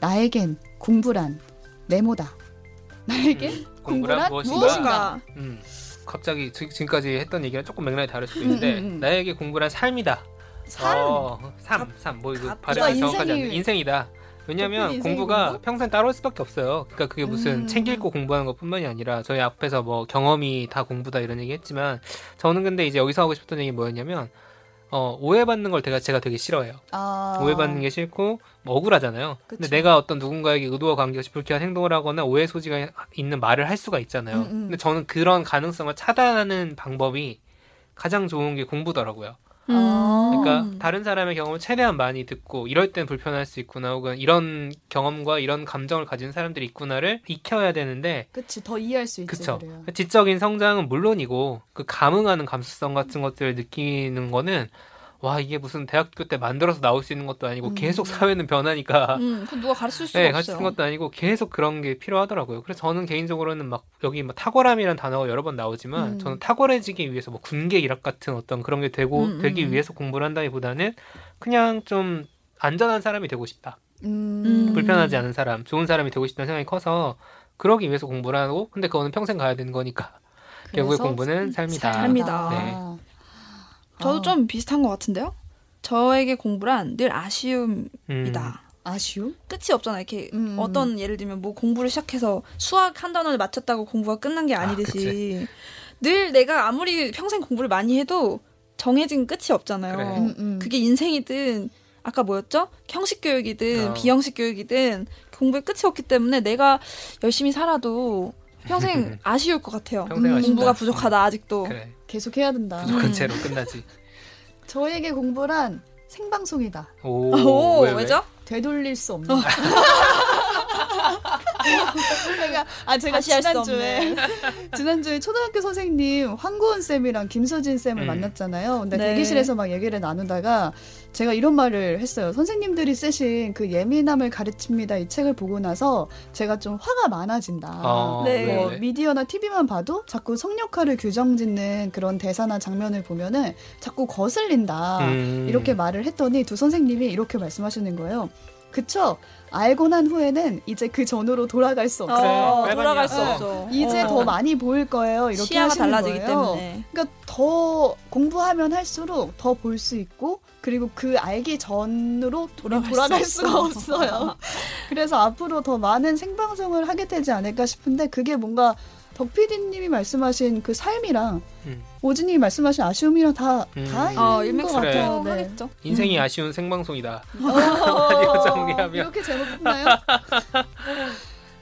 나에겐 공부란 네모다. 나에겐 음, 공부란 공부란 무엇인가? 무엇인가? 음, 갑자기 지, 지금까지 했던 얘기랑 조금 맥락이 다를 수도 있는데 음, 음, 음. 나에게 공부란 삶이다. 삶. 어, 삶, 삶. 뭐 이거 갑- 발음이 정확하지 않는 인생이다. 인생이 공부가 공부? 평생 따라올 수밖에 없어요. 그러니까 그게 무슨 음. 책 읽고 공부하는 것뿐만이 아니라 저희 앞에서 뭐 경험이 다 공부다 이런 얘기 했지만 저는 근데 이제 여기서 하고 싶었던 얘기 뭐였냐면 어, 오해받는 걸 제가 제가 되게 싫어해요. 아. 오해받는 게 싫고 뭐 억울하잖아요. 근데 그쵸. 내가 어떤 누군가에게 의도와 관계없이 불쾌한 행동을 하거나 오해 소지가 있는 말을 할 수가 있잖아요. 음, 음. 근데 저는 그런 가능성을 차단하는 방법이 가장 좋은 게 공부더라고요. 아. 그러니까 음. 다른 사람의 경험을 최대한 많이 듣고 이럴 땐 불편할 수 있구나 혹은 이런 경험과 이런 감정을 가진 사람들이 있구나를 익혀야 되는데 그치 더 이해할 수 있지 그쵸. 그래요. 지적인 성장은 물론이고 그 감흥하는 감수성 같은 것들을 느끼는 거는 와 이게 무슨 대학교 때 만들어서 나올 수 있는 것도 아니고 음. 계속 사회는 변하니까 음, 그 누가 가르칠 수가 네, 없어요. 가르치는 것도 아니고 계속 그런 게 필요하더라고요. 그래서 저는 개인적으로는 막 여기 뭐 탁월함이라는 단어가 여러 번 나오지만 음. 저는 탁월해지기 위해서 뭐 군계 일학 같은 어떤 그런 게 되고 음, 음, 되기 음. 위해서 공부를 한다기보다는 그냥 좀 안전한 사람이 되고 싶다. 음. 음. 불편하지 않은 사람, 좋은 사람이 되고 싶다는 생각이 커서 그러기 위해서 공부를 하고 근데 그거는 평생 가야 되는 거니까 결국에 공부는 삶이다. 삶이다. 네. 저도 아, 좀 비슷한 것 같은데요. 저에게 공부란 늘 아쉬움이다. 음. 아쉬움? 끝이 없잖아요. 이렇게 음. 어떤 예를 들면 뭐 공부를 시작해서 수학 한 단원을 맞췄다고 공부가 끝난 게 아, 아니듯이 늘 내가 아무리 평생 공부를 많이 해도 정해진 끝이 없잖아요. 그래. 음, 음. 그게 인생이든 아까 뭐였죠? 형식 교육이든 어. 비형식 교육이든 공부에 끝이 없기 때문에 내가 열심히 살아도 평생 *laughs* 아쉬울 것 같아요. 평생 음. 공부가 부족하다 아직도. 그래. 계속 해야 된다. 부족한 음. 채로 끝나지. *laughs* 저에게 공부란 생방송이다. 오, 오, 왜, 왜? 왜죠? 되돌릴 수 없는. *laughs* *laughs* 제가 아 제가 지난주에. *laughs* 지난주에 초등학교 선생님 황고은 쌤이랑 김서진 쌤을 음. 만났잖아요. 근데 네. 대기실에서 막 얘기를 나누다가 제가 이런 말을 했어요. 선생님들이 쓰신 그 예민함을 가르칩니다 이 책을 보고 나서 제가 좀 화가 많아진다. 어, 네. 왜, 뭐 왜? 미디어나 TV만 봐도 자꾸 성역화를 규정짓는 그런 대사나 장면을 보면은 자꾸 거슬린다. 음. 이렇게 말을 했더니 두 선생님이 이렇게 말씀하시는 거예요. 그쵸? 알고 난 후에는 이제 그 전으로 돌아갈 수 없어요. 어, 빨간이야. 돌아갈 수 어. 없어. 이제 어. 더 많이 보일 거예요. 이렇게 시야가 하시는 달라지기 거예요. 때문에. 그러니까 더 공부하면 할수록 더 볼 수 있고 그리고 그 알기 전으로 돌아갈 돌아갈 수 수가 없어. 없어요. *laughs* 그래서 앞으로 더 많은 생방송을 하게 되지 않을까 싶은데 그게 뭔가 덕 PD님이 말씀하신 그 삶이랑 음. 오진님이 말씀하신 아쉬움이랑 다, 음. 다 있는 어, 것 같아요. 네. 일맥상통하겠죠. 인생이 음. 아쉬운 생방송이다. *laughs* 어, 정리하면. 이렇게 제목 붙나요? *laughs*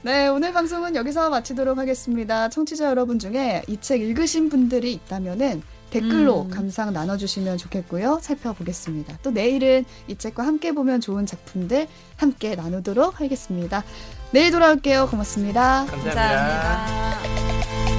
네, 오늘 방송은 여기서 마치도록 하겠습니다. 청취자 여러분 중에 이 책 읽으신 분들이 있다면은 댓글로 음. 감상 나눠주시면 좋겠고요. 살펴보겠습니다. 또 내일은 이 책과 함께 보면 좋은 작품들 함께 나누도록 하겠습니다. 내일 돌아올게요. 고맙습니다 감사합니다. 감사합니다.